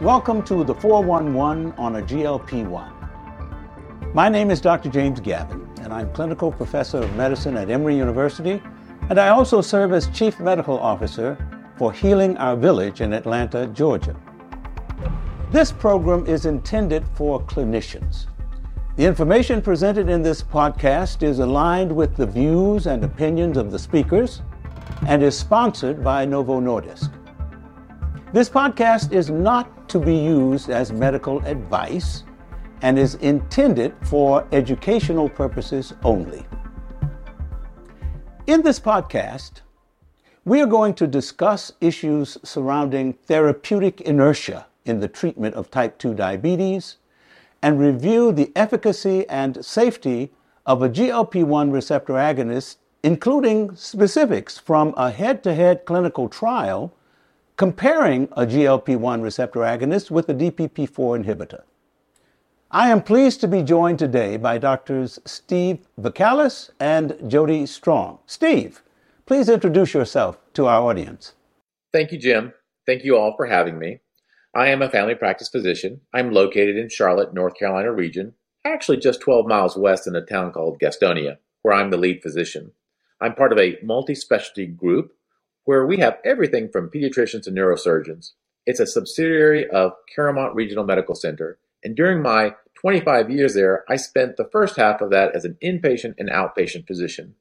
Welcome to the 411 on a GLP 1. My name is Dr. James Gavin, and I'm clinical professor of medicine at Emory University, and I also serve as chief medical officer for Healing Our Village in Atlanta, Georgia. This program is intended for clinicians. The information presented in this podcast is aligned with the views and opinions of the speakers and is sponsored by Novo Nordisk. This podcast is not to be used as medical advice and is intended for educational purposes only. In this podcast, we are going to discuss issues surrounding therapeutic inertia in the treatment of type 2 diabetes and review the efficacy and safety of a GLP 1 receptor agonist, including specifics from a head to head clinical trial comparing a GLP 1 receptor agonist with a DPP4 inhibitor. I am pleased to be joined today by doctors Steve Vacalis and Jodi Strong. Steve, please introduce yourself to our audience. Thank you, Jim. Thank you all for having me. I am a family practice physician. I'm located in Charlotte, North Carolina region, actually just 12 miles west in a town called Gastonia, where I'm the lead physician. I'm part of a multi specialty group where we have everything from pediatricians to neurosurgeons. It's a subsidiary of CaroMont Regional Medical Center. And during my 25 years there, I spent the first half of that as an inpatient and outpatient physician.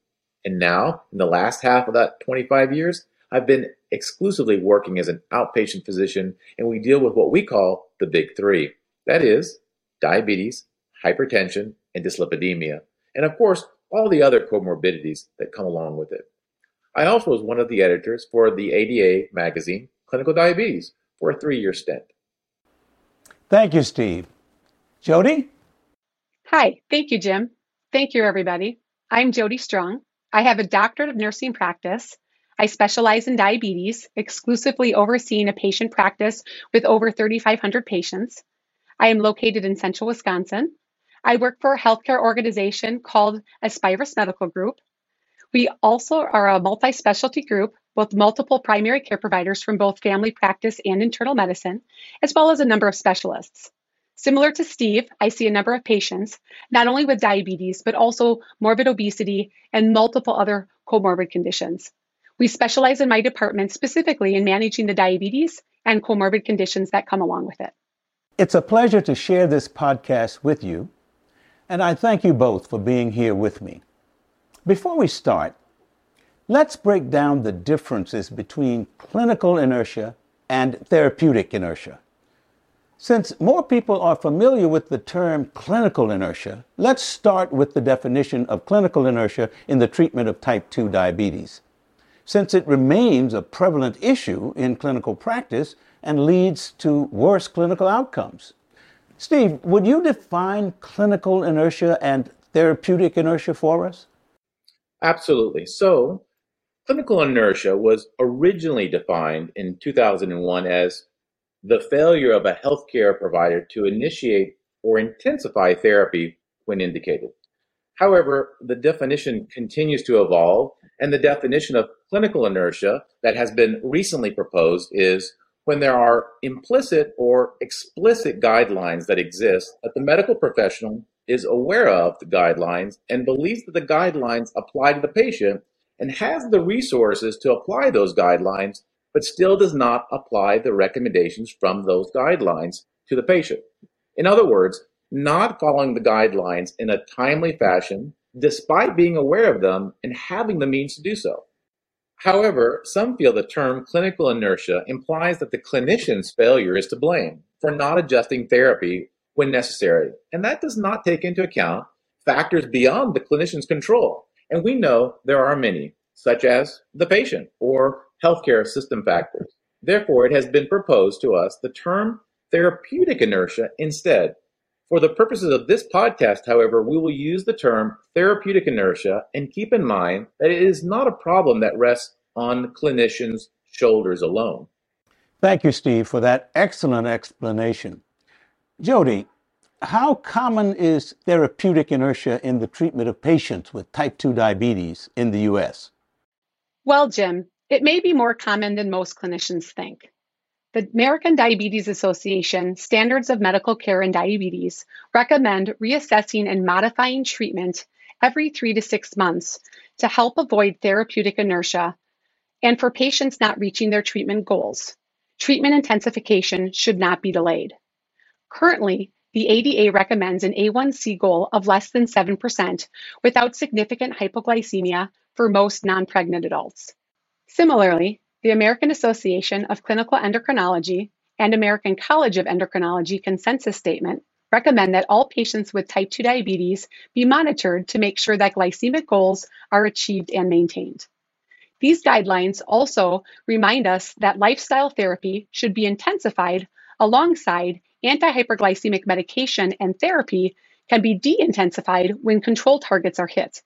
And now, in the last half of that 25 years, I've been exclusively working as an outpatient physician, and we deal with what we call the big three. That is, diabetes, hypertension, and dyslipidemia. And of course, all the other comorbidities that come along with it. I also was one of the editors for the ADA magazine, Clinical Diabetes, for a three year stint. Thank you, Steve. Jodi? Hi, thank you, Jim. Thank you, everybody. I'm Jodi Strong. I have a doctorate of nursing practice. I specialize in diabetes, exclusively overseeing a patient practice with over 3,500 patients. I am located in central Wisconsin. I work for a healthcare organization called Aspirus Medical Group. We also are a multi specialty group with multiple primary care providers from both family practice and internal medicine, as well as a number of specialists. Similar to Steve, I see a number of patients, not only with diabetes, but also morbid obesity and multiple other comorbid conditions. We specialize in my department specifically in managing the diabetes and comorbid conditions that come along with it. It's a pleasure to share this podcast with you, and I thank you both for being here with me. Before we start, let's break down the differences between clinical inertia and therapeutic inertia. Since more people are familiar with the term clinical inertia, let's start with the definition of clinical inertia in the treatment of type 2 diabetes, since it remains a prevalent issue in clinical practice and leads to worse clinical outcomes. Steve, would you define clinical inertia and therapeutic inertia for us? Absolutely. So, clinical inertia was originally defined in 2001 as the failure of a healthcare provider to initiate or intensify therapy when indicated. However, the definition continues to evolve, and the definition of clinical inertia that has been recently proposed is when there are implicit or explicit guidelines that exist that the medical professional is aware of the guidelines and believes that the guidelines apply to the patient and has the resources to apply those guidelines, but still does not apply the recommendations from those guidelines to the patient. In other words, not following the guidelines in a timely fashion, despite being aware of them and having the means to do so. However, some feel the term clinical inertia implies that the clinician's failure is to blame for not adjusting therapy when necessary. And that does not take into account factors beyond the clinician's control. And we know there are many, such as the patient or healthcare system factors. Therefore, it has been proposed to us the term therapeutic inertia instead. For the purposes of this podcast, however, we will use the term therapeutic inertia and keep in mind that it is not a problem that rests on clinicians' shoulders alone. Thank you, Steve, for that excellent explanation. Jodi, how common is therapeutic inertia in the treatment of patients with type 2 diabetes in the US? Well, Jim, it may be more common than most clinicians think. The American Diabetes Association Standards of Medical Care in Diabetes recommend reassessing and modifying treatment every three to six months to help avoid therapeutic inertia and for patients not reaching their treatment goals. Treatment intensification should not be delayed. Currently, the ADA recommends an A1C goal of less than 7% without significant hypoglycemia for most non pregnant adults. Similarly, the American Association of Clinical Endocrinology and American College of Endocrinology consensus statement recommend that all patients with type 2 diabetes be monitored to make sure that glycemic goals are achieved and maintained. These guidelines also remind us that lifestyle therapy should be intensified alongside anti-hyperglycemic medication and therapy can be de-intensified when control targets are hit.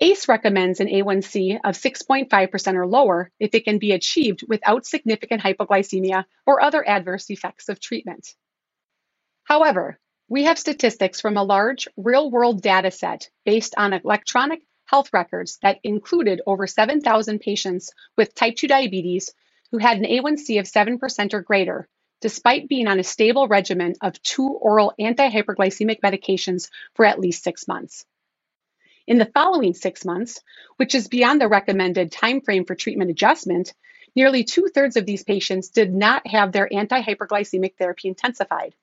ACE recommends an A1C of 6.5% or lower if it can be achieved without significant hypoglycemia or other adverse effects of treatment. However, we have statistics from a large real world data set based on electronic health records that included over 7,000 patients with type 2 diabetes who had an A1C of 7% or greater, despite being on a stable regimen of two oral anti-hyperglycemic medications for at least six months. In the following six months, which is beyond the recommended time frame for treatment adjustment, nearly two thirds of these patients did not have their anti-hyperglycemic therapy intensified.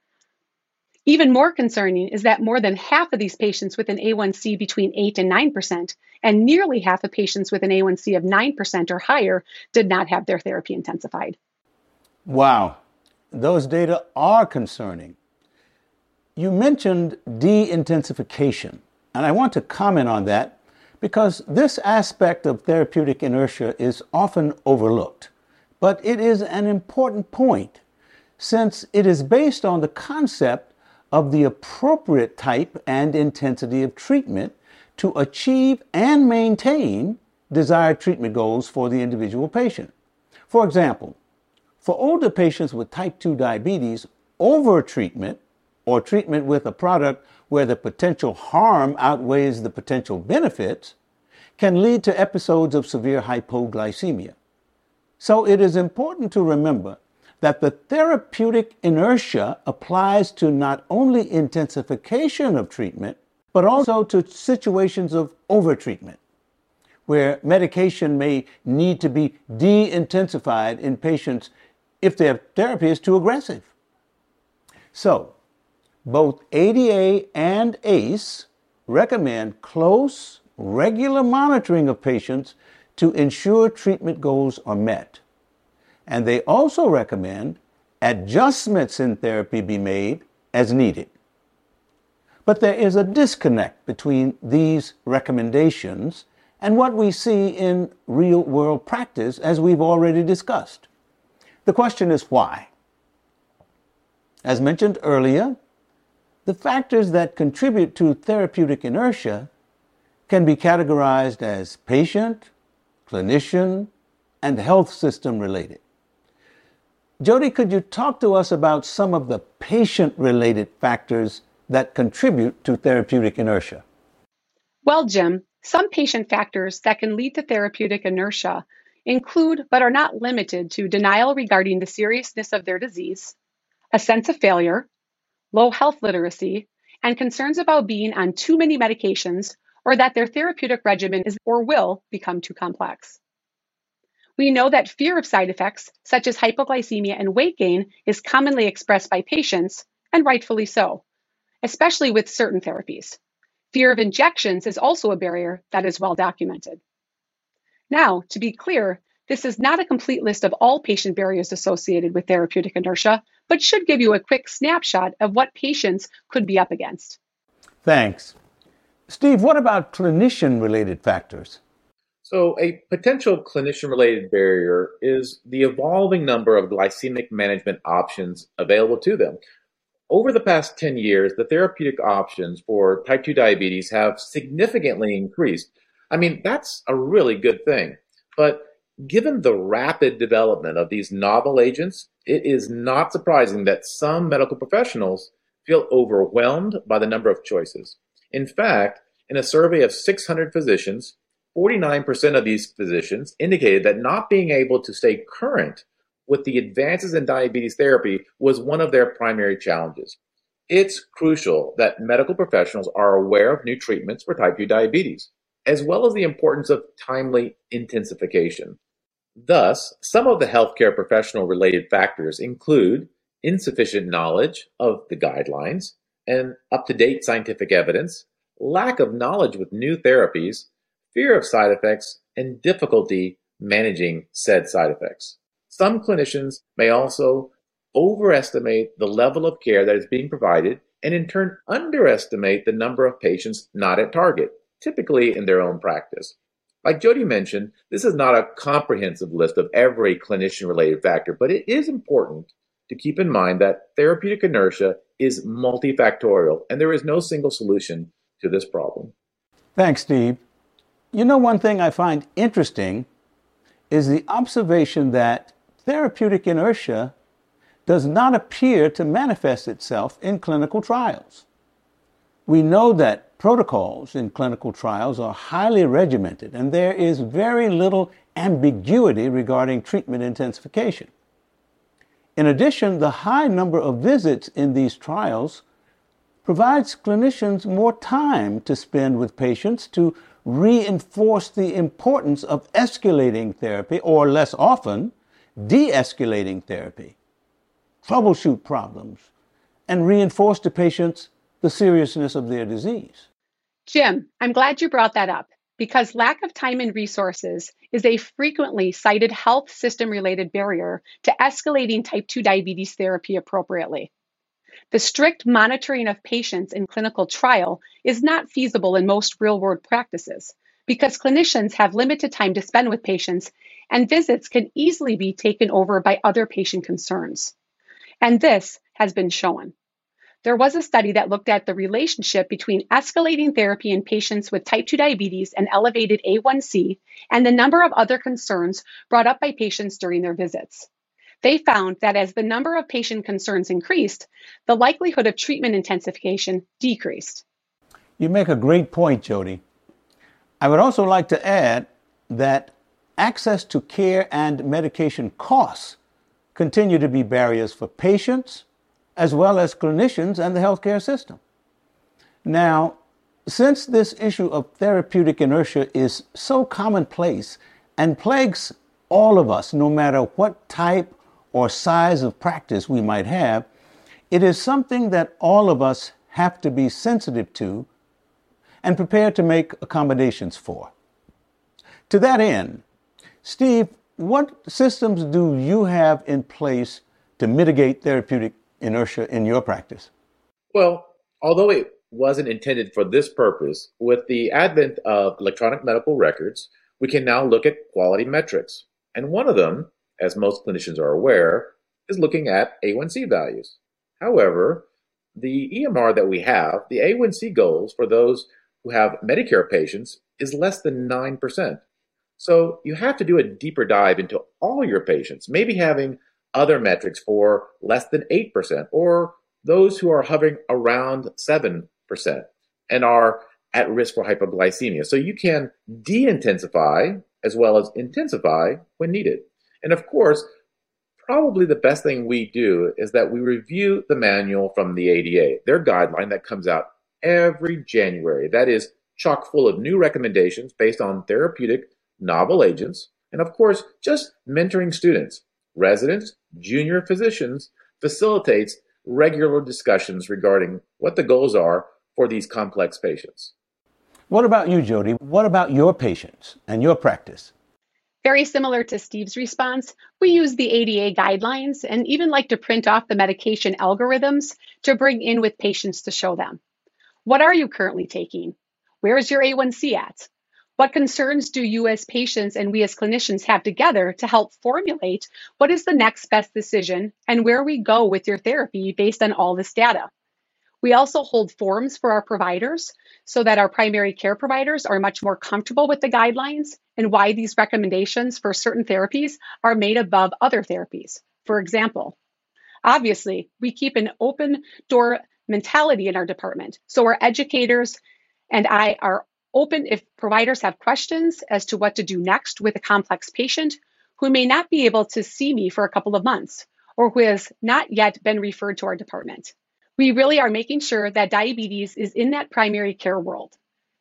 Even more concerning is that more than half of these patients with an A1C between 8 and 9%, and nearly half of patients with an A1C of 9% or higher, did not have their therapy intensified. Wow, those data are concerning. You mentioned de intensification, and I want to comment on that because this aspect of therapeutic inertia is often overlooked. But it is an important point since it is based on the concept of the appropriate type and intensity of treatment to achieve and maintain desired treatment goals for the individual patient. For example, for older patients with type 2 diabetes, over-treatment or treatment with a product where the potential harm outweighs the potential benefits can lead to episodes of severe hypoglycemia. So it is important to remember that the therapeutic inertia applies to not only intensification of treatment, but also to situations of overtreatment, where medication may need to be de intensified in patients if their therapy is too aggressive. So, both ADA and ACE recommend close, regular monitoring of patients to ensure treatment goals are met. And they also recommend adjustments in therapy be made as needed. But there is a disconnect between these recommendations and what we see in real world practice, as we've already discussed. The question is why? As mentioned earlier, the factors that contribute to therapeutic inertia can be categorized as patient, clinician, and health system related. Jodi, could you talk to us about some of the patient related factors that contribute to therapeutic inertia? Well, Jim, some patient factors that can lead to therapeutic inertia include, but are not limited to, denial regarding the seriousness of their disease, a sense of failure, low health literacy, and concerns about being on too many medications or that their therapeutic regimen is or will become too complex. We know that fear of side effects, such as hypoglycemia and weight gain, is commonly expressed by patients, and rightfully so, especially with certain therapies. Fear of injections is also a barrier that is well documented. Now, to be clear, this is not a complete list of all patient barriers associated with therapeutic inertia, but should give you a quick snapshot of what patients could be up against. Thanks. Steve, what about clinician related factors? So, a potential clinician related barrier is the evolving number of glycemic management options available to them. Over the past 10 years, the therapeutic options for type 2 diabetes have significantly increased. I mean, that's a really good thing. But given the rapid development of these novel agents, it is not surprising that some medical professionals feel overwhelmed by the number of choices. In fact, in a survey of 600 physicians, 49% of these physicians indicated that not being able to stay current with the advances in diabetes therapy was one of their primary challenges. It's crucial that medical professionals are aware of new treatments for type 2 diabetes, as well as the importance of timely intensification. Thus, some of the healthcare professional related factors include insufficient knowledge of the guidelines and up to date scientific evidence, lack of knowledge with new therapies, fear of side effects, and difficulty managing said side effects. Some clinicians may also overestimate the level of care that is being provided and in turn underestimate the number of patients not at target, typically in their own practice. Like Jodi mentioned, this is not a comprehensive list of every clinician related factor, but it is important to keep in mind that therapeutic inertia is multifactorial and there is no single solution to this problem. Thanks, Steve. You know, one thing I find interesting is the observation that therapeutic inertia does not appear to manifest itself in clinical trials. We know that protocols in clinical trials are highly regimented and there is very little ambiguity regarding treatment intensification. In addition, the high number of visits in these trials provides clinicians more time to spend with patients to reinforce the importance of escalating therapy, or less often, de escalating therapy, troubleshoot problems, and reinforce to patients the seriousness of their disease. Jim, I'm glad you brought that up because lack of time and resources is a frequently cited health system related barrier to escalating type 2 diabetes therapy appropriately. The strict monitoring of patients in clinical trial is not feasible in most real world practices because clinicians have limited time to spend with patients and visits can easily be taken over by other patient concerns. And this has been shown. There was a study that looked at the relationship between escalating therapy in patients with type 2 diabetes and elevated A1C and the number of other concerns brought up by patients during their visits. They found that as the number of patient concerns increased, the likelihood of treatment intensification decreased. You make a great point, Jodi. I would also like to add that access to care and medication costs continue to be barriers for patients as well as clinicians and the healthcare system. Now, since this issue of therapeutic inertia is so commonplace and plagues all of us, no matter what type or size of practice we might have, it is something that all of us have to be sensitive to and prepared to make accommodations for. To that end, Steve, what systems do you have in place to mitigate therapeutic inertia in your practice? Well, although it wasn't intended for this purpose, with the advent of electronic medical records, we can now look at quality metrics. And one of them, as most clinicians are aware, is looking at A1C values. However, the EMR that we have, the A1C goals for those who have Medicare patients is less than 9%. So you have to do a deeper dive into all your patients, maybe having other metrics for less than 8%, or those who are hovering around 7% and are at risk for hypoglycemia. So you can de intensify as well as intensify when needed. And of course, probably the best thing we do is that we review the manual from the ADA, their guideline that comes out every January. That is chock full of new recommendations based on therapeutic novel agents. And of course, just mentoring students residents, junior physicians, facilitates regular discussions regarding what the goals are for these complex patients. What about you, Jodi? What about your patients and your practice? Very similar to Steve's response, we use the ADA guidelines and even like to print off the medication algorithms to bring in with patients to show them. What are you currently taking? Where is your A1C at? What concerns do you as patients and we as clinicians have together to help formulate what is the next best decision and where we go with your therapy based on all this data? We also hold forums for our providers so that our primary care providers are much more comfortable with the guidelines and why these recommendations for certain therapies are made above other therapies. For example, obviously, we keep an open door mentality in our department. So our educators and I are open if providers have questions as to what to do next with a complex patient. who may not be able to see me for a couple of months or who has not yet been referred to our department. We really are making sure that diabetes is in that primary care world.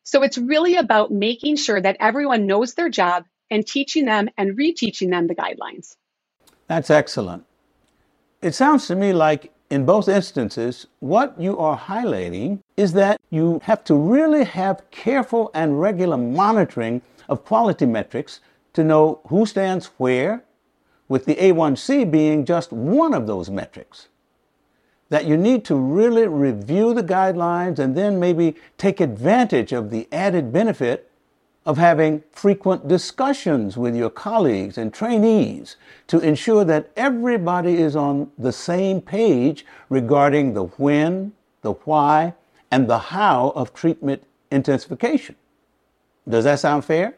So it's really about making sure that everyone knows their job and teaching them and reteaching them the guidelines. That's excellent. It sounds to me like in both instances, what you are highlighting is that you have to really have careful and regular monitoring of quality metrics to know who stands where, with the A1C being just one of those metrics. That you need to really review the guidelines and then maybe take advantage of the added benefit of having frequent discussions with your colleagues and trainees to ensure that everybody is on the same page regarding the when, the why, and the how of treatment intensification. Does that sound fair?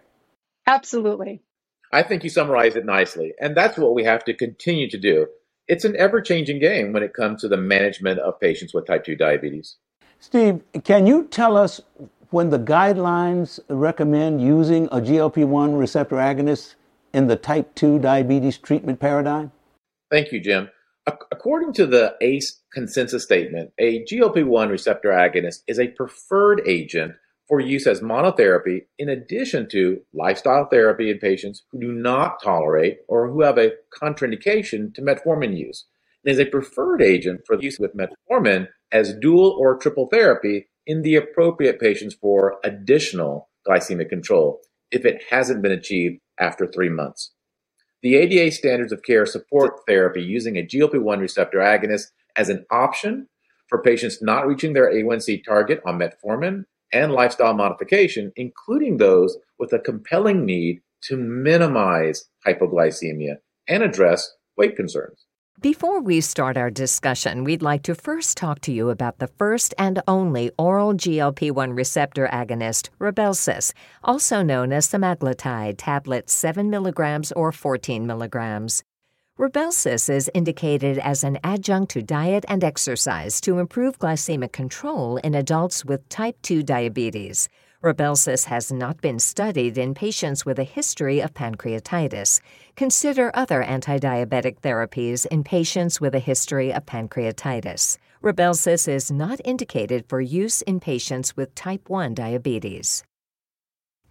Absolutely. I think you summarized it nicely, and that's what we have to continue to do. It's an ever changing game when it comes to the management of patients with type 2 diabetes. Steve, can you tell us when the guidelines recommend using a GLP 1 receptor agonist in the type 2 diabetes treatment paradigm? Thank you, Jim. According to the ACE consensus statement, a GLP 1 receptor agonist is a preferred agent for use as monotherapy in addition to lifestyle therapy in patients who do not tolerate or who have a contraindication to metformin use. It is a preferred agent for use with metformin as dual or triple therapy in the appropriate patients for additional glycemic control if it hasn't been achieved after three months. The ADA standards of care support therapy using a GLP 1 receptor agonist as an option for patients not reaching their A1C target on metformin and lifestyle modification, including those with a compelling need to minimize hypoglycemia and address weight concerns. Before we start our discussion, we'd like to first talk to you about the first and only oral GLP 1 receptor agonist, Rybelsus, also known as semaglutide tablets 7 milligrams or 14 milligrams. Rybelsus is indicated as an adjunct to diet and exercise to improve glycemic control in adults with type 2 diabetes. Rybelsus has not been studied in patients with a history of pancreatitis. Consider other antidiabetic therapies in patients with a history of pancreatitis. Rybelsus is not indicated for use in patients with type 1 diabetes.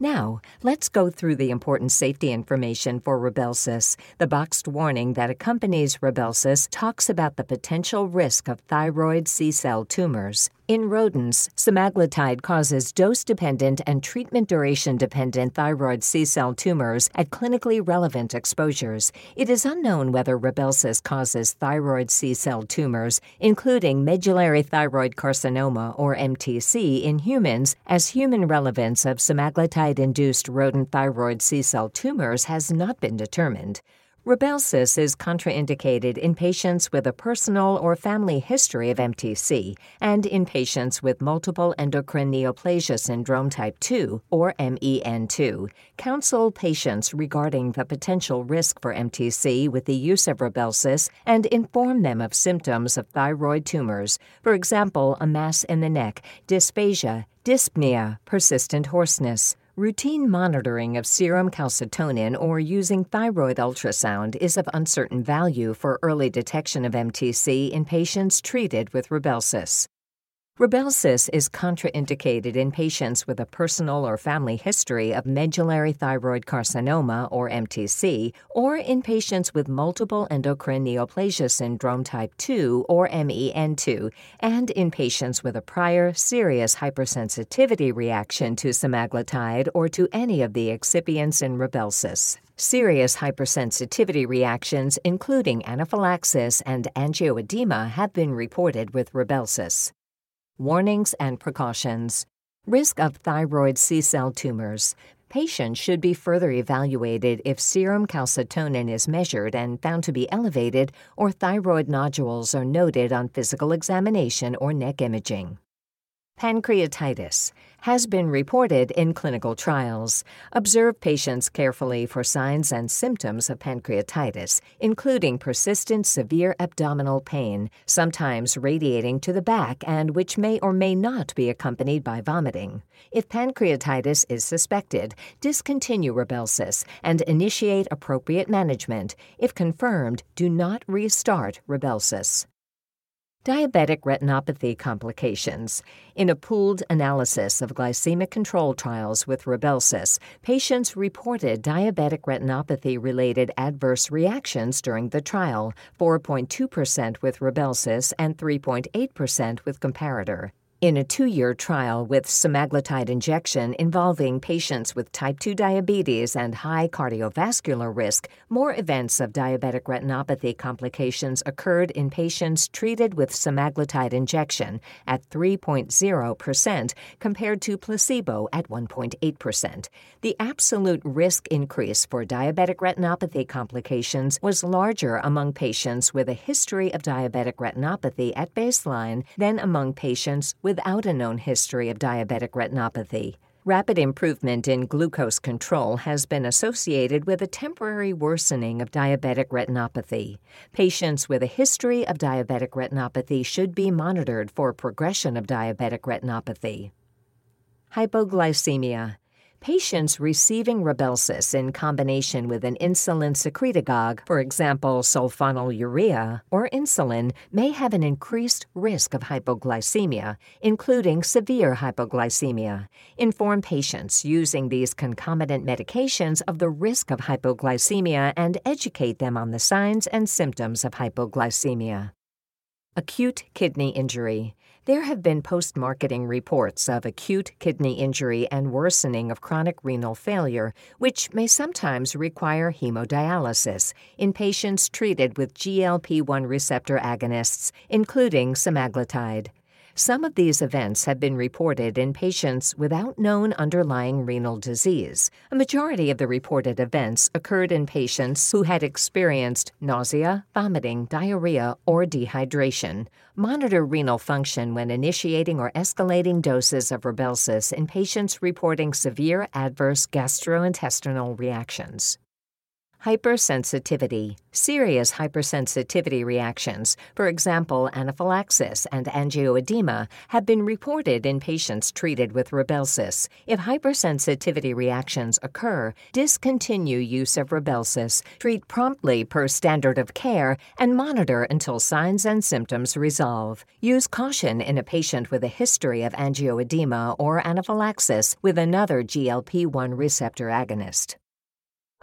Now, let's go through the important safety information for Rybelsus. The boxed warning that accompanies Rybelsus talks about the potential risk of thyroid C cell tumors. In rodents, semaglutide causes dose dependent and treatment duration dependent thyroid C cell tumors at clinically relevant exposures. It is unknown whether Rybelsus causes thyroid C cell tumors, including medullary thyroid carcinoma or MTC, in humans, as human relevance of semaglutide induced rodent thyroid C cell tumors has not been determined. Rybelsus is contraindicated in patients with a personal or family history of MTC and in patients with multiple endocrine neoplasia syndrome type 2 or MEN2. Counsel patients regarding the potential risk for MTC with the use of Rybelsus and inform them of symptoms of thyroid tumors, for example, a mass in the neck, dysphagia, dyspnea, persistent hoarseness. Routine monitoring of serum calcitonin or using thyroid ultrasound is of uncertain value for early detection of MTC in patients treated with Rybelsus. Rybelsus is contraindicated in patients with a personal or family history of medullary thyroid carcinoma or MTC, or in patients with multiple endocrine neoplasia syndrome type 2 or MEN2, and in patients with a prior serious hypersensitivity reaction to semaglutide or to any of the excipients in Rybelsus. Serious hypersensitivity reactions, including anaphylaxis and angioedema, have been reported with Rybelsus. Warnings and precautions. Risk of thyroid C cell tumors. Patients should be further evaluated if serum calcitonin is measured and found to be elevated or thyroid nodules are noted on physical examination or neck imaging. Pancreatitis. Has been reported in clinical trials. Observe patients carefully for signs and symptoms of pancreatitis, including persistent severe abdominal pain, sometimes radiating to the back and which may or may not be accompanied by vomiting. If pancreatitis is suspected, discontinue Rybelsus and initiate appropriate management. If confirmed, do not restart Rybelsus. Diabetic retinopathy complications. In a pooled analysis of glycemic control trials with Rybelsus, patients reported diabetic retinopathy related adverse reactions during the trial 4.2% with Rybelsus and 3.8% with comparator. In a two year trial with semaglutide injection involving patients with type 2 diabetes and high cardiovascular risk, more events of diabetic retinopathy complications occurred in patients treated with semaglutide injection at 3.0% compared to placebo at 1.8%. The absolute risk increase for diabetic retinopathy complications was larger among patients with a history of diabetic retinopathy at baseline than among patients with without a known history of diabetic retinopathy. Rapid improvement in glucose control has been associated with a temporary worsening of diabetic retinopathy. Patients with a history of diabetic retinopathy should be monitored for progression of diabetic retinopathy. Hypoglycemia. Patients receiving Rybelsus in combination with an insulin secretagogue, for example sulfonylurea or insulin, may have an increased risk of hypoglycemia, including severe hypoglycemia. Inform patients using these concomitant medications of the risk of hypoglycemia and educate them on the signs and symptoms of hypoglycemia. Acute kidney injury. There have been post marketing reports of acute kidney injury and worsening of chronic renal failure, which may sometimes require hemodialysis in patients treated with GLP 1 receptor agonists, including semaglutide. Some of these events have been reported in patients without known underlying renal disease. A majority of the reported events occurred in patients who had experienced nausea, vomiting, diarrhea, or dehydration. Monitor renal function when initiating or escalating doses of Rybelsus in patients reporting severe adverse gastrointestinal reactions. Hypersensitivity. Serious hypersensitivity reactions, for example, anaphylaxis and angioedema, have been reported in patients treated with Rybelsus. If hypersensitivity reactions occur, discontinue use of Rybelsus, treat promptly per standard of care, and monitor until signs and symptoms resolve. Use caution in a patient with a history of angioedema or anaphylaxis with another GLP 1 receptor agonist.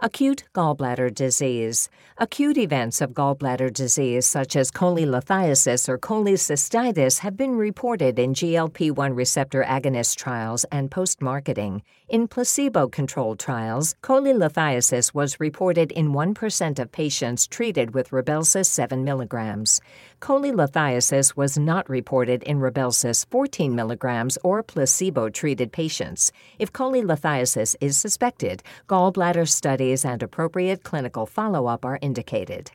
Acute gallbladder disease. Acute events of gallbladder disease, such as cholelithiasis or cholecystitis, have been reported in GLP 1 receptor agonist trials and post marketing. In placebo controlled trials, cholelithiasis was reported in 1% of patients treated with Rybelsus 7 mg. Cholelithiasis was not reported in Rybelsus 14 mg or placebo treated patients. If cholelithiasis is suspected, gallbladder studies and appropriate clinical follow up are indicated.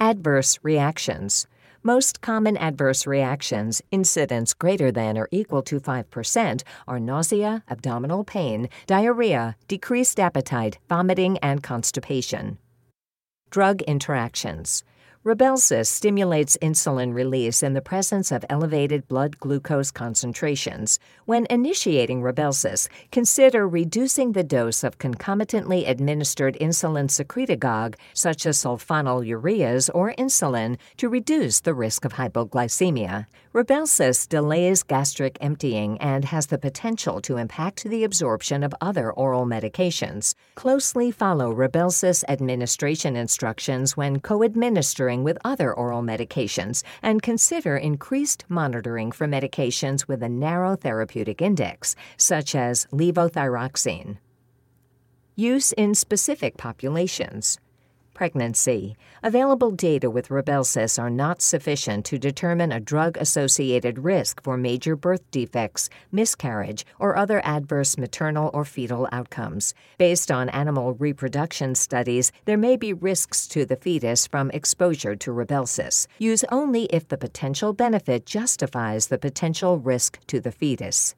Adverse reactions. Most common adverse reactions, incidence greater than or equal to 5%, are nausea, abdominal pain, diarrhea, decreased appetite, vomiting, and constipation. Drug interactions. Rybelsus stimulates insulin release in the presence of elevated blood glucose concentrations. When initiating Rybelsus, consider reducing the dose of concomitantly administered insulin secretagogue, such as sulfonylureas or insulin, to reduce the risk of hypoglycemia. Rybelsus delays gastric emptying and has the potential to impact the absorption of other oral medications. Closely follow Rybelsus administration instructions when co-administering with other oral medications and consider increased monitoring for medications with a narrow therapeutic index, such as levothyroxine. Use in specific populations pregnancy. Available data with Rybelsus are not sufficient to determine a drug associated risk for major birth defects, miscarriage, or other adverse maternal or fetal outcomes. Based on animal reproduction studies, there may be risks to the fetus from exposure to Rybelsus. Use only if the potential benefit justifies the potential risk to the fetus.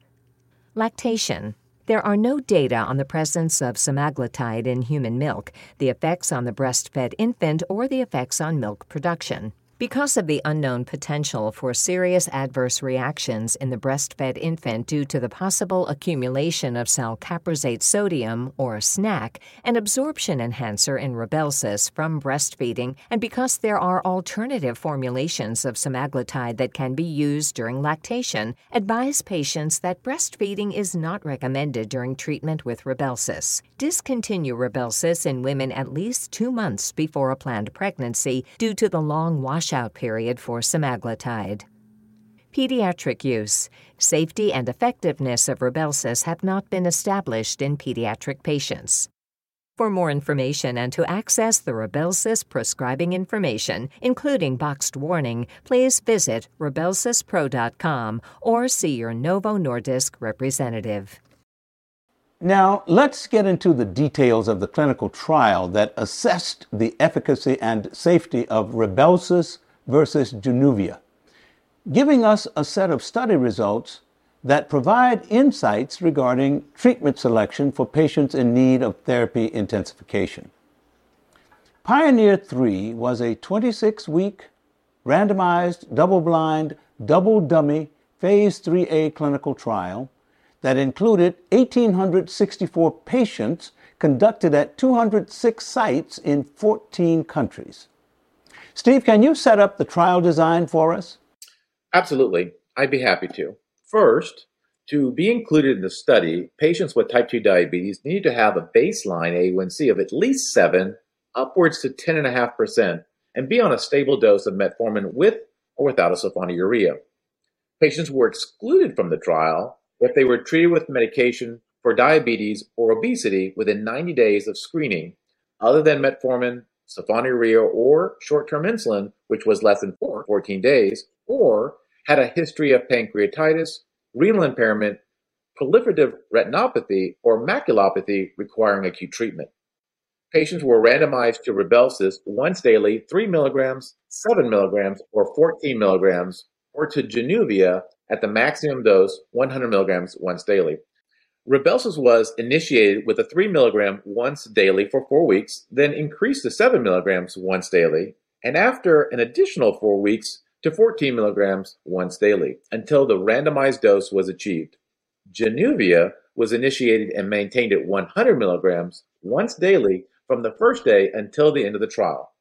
Lactation. There are no data on the presence of semaglutide in human milk, the effects on the breastfed infant, or the effects on milk production. Because of the unknown potential for serious adverse reactions in the breastfed infant due to the possible accumulation of salcaprozate sodium, or SNAC, an absorption enhancer in Rybelsus from breastfeeding, and because there are alternative formulations of semaglutide that can be used during lactation, advise patients that breastfeeding is not recommended during treatment with Rybelsus. Discontinue Rybelsus in women at least two months before a planned pregnancy due to the long wash washout period for semaglutide. Pediatric use. Safety and effectiveness of Rybelsus have not been established in pediatric patients. For more information and to access the Rybelsus prescribing information, including boxed warning, please visit rybelsuspro.com or see your Novo Nordisk representative. Now, let's get into the details of the clinical trial that assessed the efficacy and safety of Rybelsus versus Januvia, giving us a set of study results that provide insights regarding treatment selection for patients in need of therapy intensification. Pioneer 3 was a 26 week, randomized, double blind, double dummy, phase 3A clinical trial that included 1,864 patients conducted at 206 sites in 14 countries. Steve, can you set up the trial design for us? Absolutely. I'd be happy to. First, to be included in the study, patients with type 2 diabetes need to have a baseline A1C of at least 7, upwards to 10.5%, and be on a stable dose of metformin with or without a sulfonylurea. Patients were excluded from the trial if they were treated with medication for diabetes or obesity within 90 days of screening, other than metformin, sulfonylurea, or short term insulin, which was less than 14 days, or had a history of pancreatitis, renal impairment, proliferative retinopathy, or maculopathy requiring acute treatment. Patients were randomized to Rybelsus once daily, 3 milligrams, 7 milligrams, or 14 milligrams, or to Januvia at the maximum dose, 100 milligrams once daily. Rybelsus was initiated with a 3 milligram once daily for four weeks, then increased to 7 milligrams once daily, and after an additional four weeks to 14 milligrams once daily until the randomized dose was achieved. Januvia was initiated and maintained at 100 milligrams once daily from the first day until the end of the trial.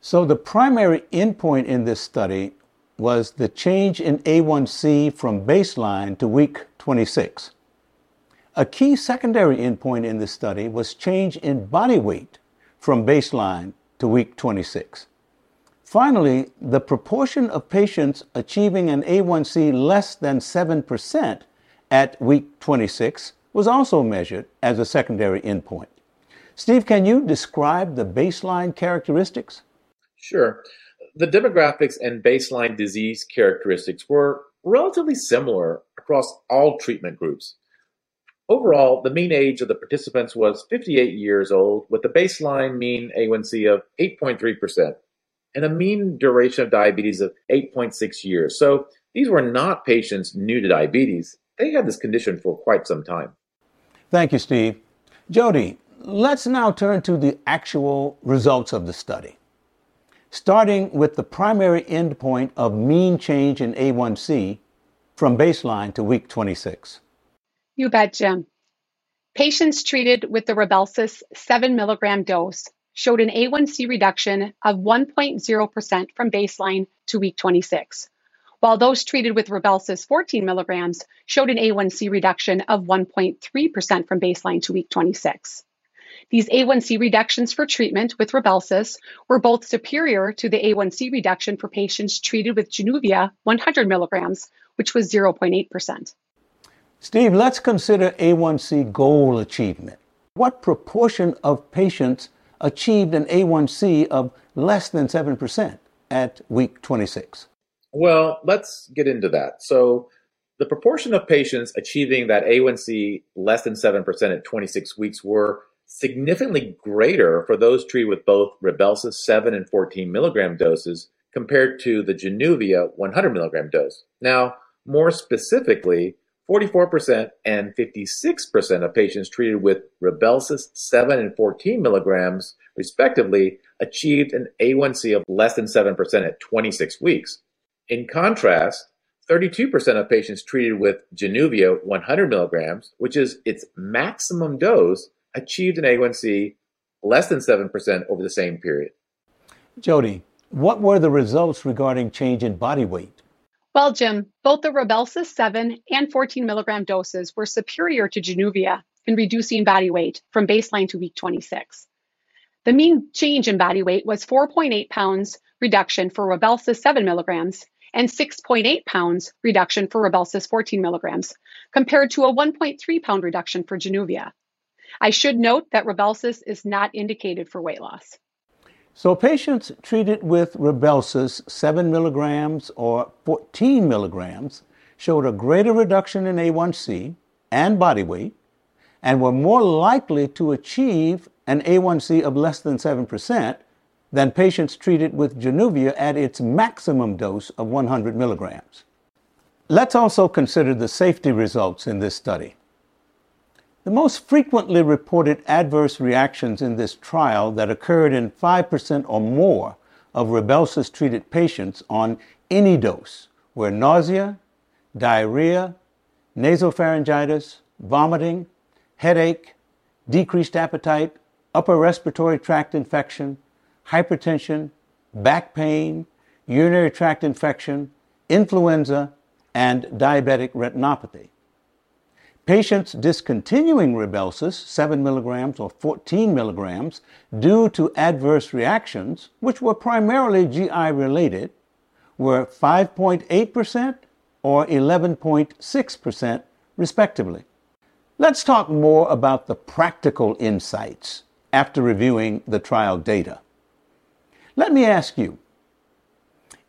So, the primary endpoint in this study was the change in A1C from baseline to week 26. A key secondary endpoint in this study was change in body weight from baseline to week 26. Finally, the proportion of patients achieving an A1C less than 7% at week 26 was also measured as a secondary endpoint. Steve, can you describe the baseline characteristics? Sure the demographics and baseline disease characteristics were relatively similar across all treatment groups. Overall, the mean age of the participants was 58 years old, with a baseline mean A1C of 8.3% and a mean duration of diabetes of 8.6 years. So these were not patients new to diabetes. They had this condition for quite some time. Thank you, Steve. Jodi, let's now turn to the actual results of the study starting with the primary endpoint of mean change in A1C from baseline to week 26. You bet, Jim. Patients treated with the Rybelsus 7 milligram dose showed an A1C reduction of 1.0% from baseline to week 26, while those treated with Rybelsus 14 milligrams showed an A1C reduction of 1.3% from baseline to week 26. These A1C reductions for treatment with Rybelsus were both superior to the A1C reduction for patients treated with Januvia 100 milligrams, which was 0.8%. Steve, let's consider A1C goal achievement. What proportion of patients achieved an A1C of less than 7% at week 26? Well, let's get into that. So, the proportion of patients achieving that A1C less than 7% at 26 weeks were significantly greater for those treated with both Rybelsus 7 and 14 milligram doses compared to the Januvia 100 milligram dose. Now, more specifically, 44% and 56% of patients treated with Rybelsus 7 and 14 milligrams, respectively, achieved an A1C of less than 7% at 26 weeks. In contrast, 32% of patients treated with Januvia 100 milligrams, which is its maximum dose, achieved an A1C less than 7% over the same period. Jodi, what were the results regarding change in body weight? Well, Jim, both the Rybelsus 7 and 14 milligram doses were superior to Januvia in reducing body weight from baseline to week 26. The mean change in body weight was 4.8 pounds reduction for Rybelsus 7 milligrams and 6.8 pounds reduction for Rybelsus 14 milligrams, compared to a 1.3 pound reduction for Januvia. I should note that Rybelsus is not indicated for weight loss. So patients treated with Rybelsus 7 milligrams or 14 milligrams showed a greater reduction in A1C and body weight and were more likely to achieve an A1C of less than 7% than patients treated with Januvia at its maximum dose of 100 milligrams. Let's also consider the safety results in this study. The most frequently reported adverse reactions in this trial that occurred in 5% or more of Rybelsus treated patients on any dose were nausea, diarrhea, nasopharyngitis, vomiting, headache, decreased appetite, upper respiratory tract infection, hypertension, back pain, urinary tract infection, influenza, and diabetic retinopathy. Patients discontinuing Rybelsus, 7 milligrams or 14 milligrams, due to adverse reactions, which were primarily GI related, were 5.8% or 11.6%, respectively. Let's talk more about the practical insights after reviewing the trial data. Let me ask you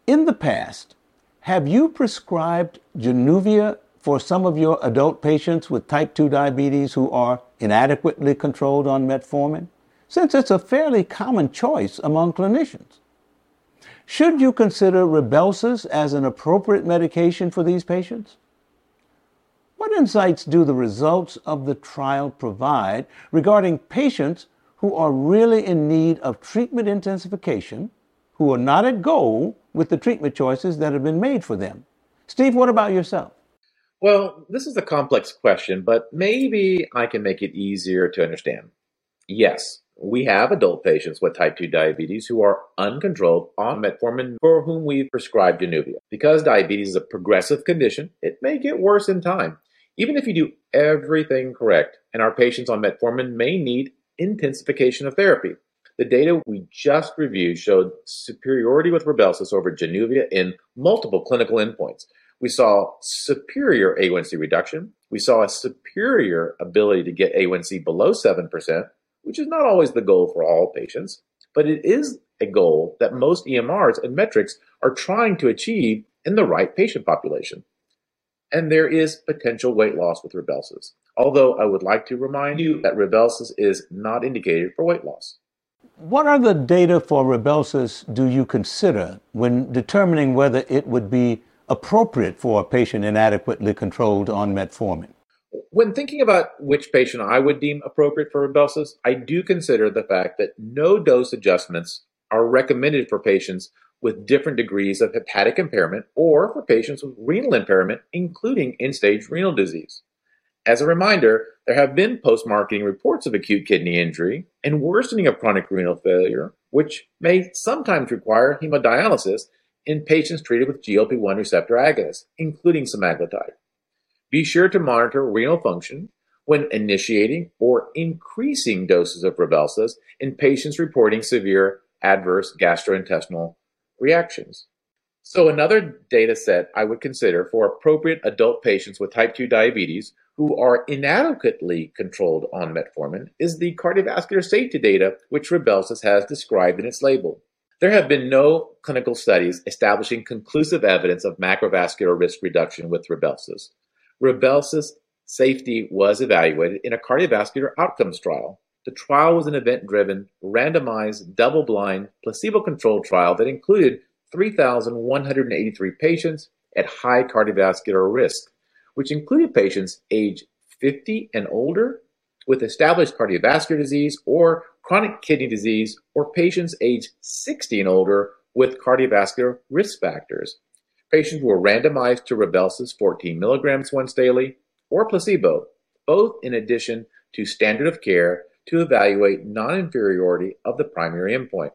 in the past, have you prescribed Januvia for some of your adult patients with type 2 diabetes who are inadequately controlled on metformin, since it's a fairly common choice among clinicians. Should you consider Rybelsus as an appropriate medication for these patients? What insights do the results of the trial provide regarding patients who are really in need of treatment intensification, who are not at goal with the treatment choices that have been made for them? Steve, what about yourself? Well, this is a complex question, but maybe I can make it easier to understand. Yes, we have adult patients with type 2 diabetes who are uncontrolled on metformin for whom we prescribe Januvia. Because diabetes is a progressive condition, it may get worse in time. Even if you do everything correct, and our patients on metformin may need intensification of therapy. The data we just reviewed showed superiority with Rybelsus over Januvia in multiple clinical endpoints, we saw superior A1C reduction. We saw a superior ability to get A1C below 7%, which is not always the goal for all patients, but it is a goal that most EMRs and metrics are trying to achieve in the right patient population. And there is potential weight loss with Rybelsus, although I would like to remind you that Rybelsus is not indicated for weight loss. What other data for Rybelsus do you consider when determining whether it would be appropriate for a patient inadequately controlled on metformin? When thinking about which patient I would deem appropriate for Rybelsus, I do consider the fact that no dose adjustments are recommended for patients with different degrees of hepatic impairment or for patients with renal impairment, including end stage renal disease. As a reminder, there have been post marketing reports of acute kidney injury and worsening of chronic renal failure, which may sometimes require hemodialysis in patients treated with GLP-1 receptor agonists, including semaglutide. Be sure to monitor renal function when initiating or increasing doses of Rybelsus in patients reporting severe adverse gastrointestinal reactions. So another data set I would consider for appropriate adult patients with type 2 diabetes who are inadequately controlled on metformin is the cardiovascular safety data which Rybelsus has described in its label. There have been no clinical studies establishing conclusive evidence of macrovascular risk reduction with Rybelsus. Rybelsus safety was evaluated in a cardiovascular outcomes trial. The trial was an event driven, randomized, double blind, placebo controlled trial that included 3,183 patients at high cardiovascular risk, which included patients age 50 and older with established cardiovascular disease or chronic kidney disease, or patients age 60 and older with cardiovascular risk factors. Patients were randomized to Rybelsus 14 milligrams once daily or placebo, both in addition to standard of care to evaluate non-inferiority of the primary endpoint.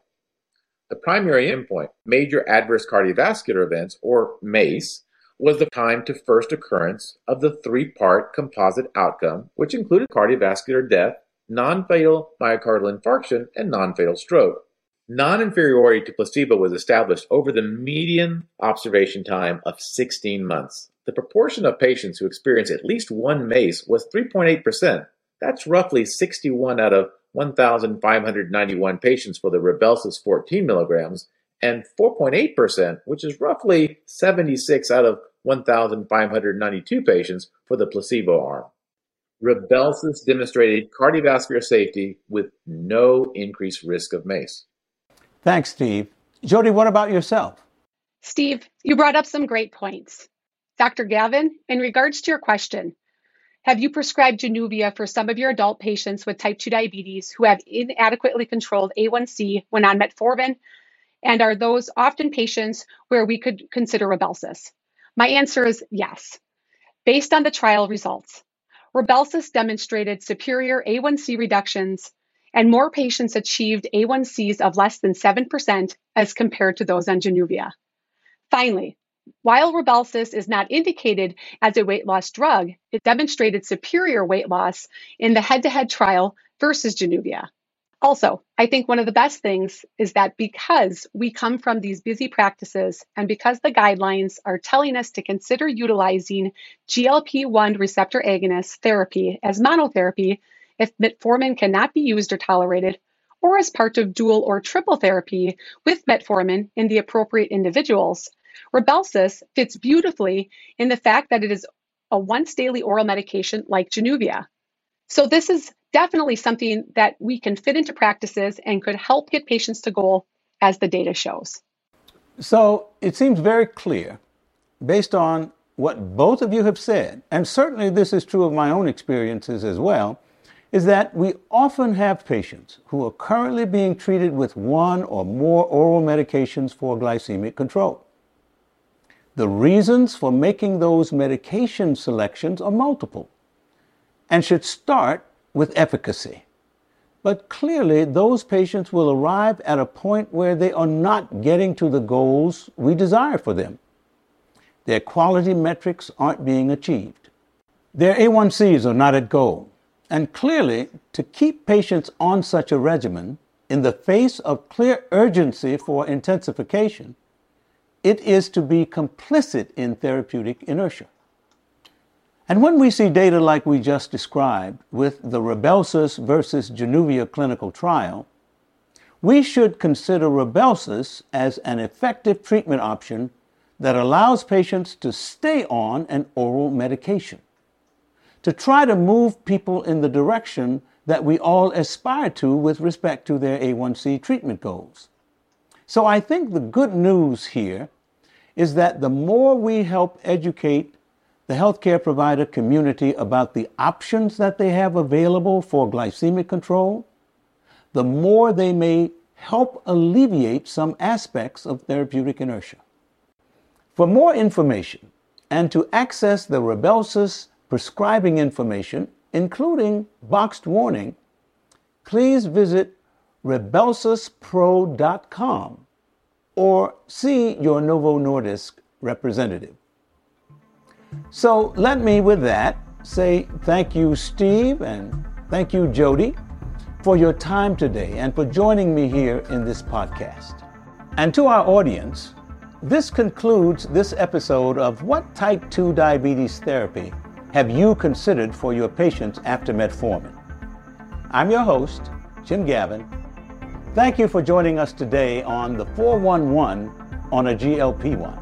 The primary endpoint, major adverse cardiovascular events, or MACE, was the time to first occurrence of the three-part composite outcome, which included cardiovascular death, non-fatal myocardial infarction, and non-fatal stroke. Non-inferiority to placebo was established over the median observation time of 16 months. The proportion of patients who experienced at least one MACE was 3.8%. That's roughly 61 out of 1,591 patients for the Rybelsus 14 milligrams and 4.8%, which is roughly 76 out of 1,592 patients for the placebo arm. Rybelsus demonstrated cardiovascular safety with no increased risk of MACE. Thanks, Steve. Jodi, what about yourself? Steve, you brought up some great points. Dr. Gavin, in regards to your question, have you prescribed Januvia for some of your adult patients with type 2 diabetes who have inadequately controlled A1C when on metformin? And are those often patients where we could consider Rybelsus? My answer is yes. Based on the trial results, Rybelsus demonstrated superior A1C reductions and more patients achieved A1Cs of less than 7% as compared to those on Januvia. Finally, while Rybelsus is not indicated as a weight loss drug, it demonstrated superior weight loss in the head to head trial versus Januvia. Also, I think one of the best things is that because we come from these busy practices and because the guidelines are telling us to consider utilizing GLP 1 receptor agonist therapy as monotherapy if metformin cannot be used or tolerated, or as part of dual or triple therapy with metformin in the appropriate individuals, Rybelsus fits beautifully in the fact that it is a once daily oral medication like Januvia. So, this is definitely something that we can fit into practices and could help get patients to goal as the data shows. So, it seems very clear based on what both of you have said, and certainly this is true of my own experiences as well, is that we often have patients who are currently being treated with one or more oral medications for glycemic control. The reasons for making those medication selections are multiple and should start with efficacy. But clearly, those patients will arrive at a point where they are not getting to the goals we desire for them. Their quality metrics aren't being achieved. Their A1Cs are not at goal. And clearly, to keep patients on such a regimen in the face of clear urgency for intensification it is to be complicit in therapeutic inertia. And when we see data like we just described with the Rybelsus versus Januvia clinical trial, we should consider Rybelsus as an effective treatment option that allows patients to stay on an oral medication, to try to move people in the direction that we all aspire to with respect to their A1C treatment goals. So I think the good news here is that the more we help educate the healthcare provider community about the options that they have available for glycemic control, the more they may help alleviate some aspects of therapeutic inertia. For more information and to access the Rybelsus prescribing information, including boxed warning, please visit rybelsuspro.com or see your Novo Nordisk representative. So let me, with that, say thank you, Steve, and thank you, Jodi, for your time today and for joining me here in this podcast. And to our audience, this concludes this episode of What Type 2 Diabetes Therapy Have You Considered for Your Patients After Metformin? I'm your host, Jim Gavin Thank you for joining us today on the 411 on a GLP 1.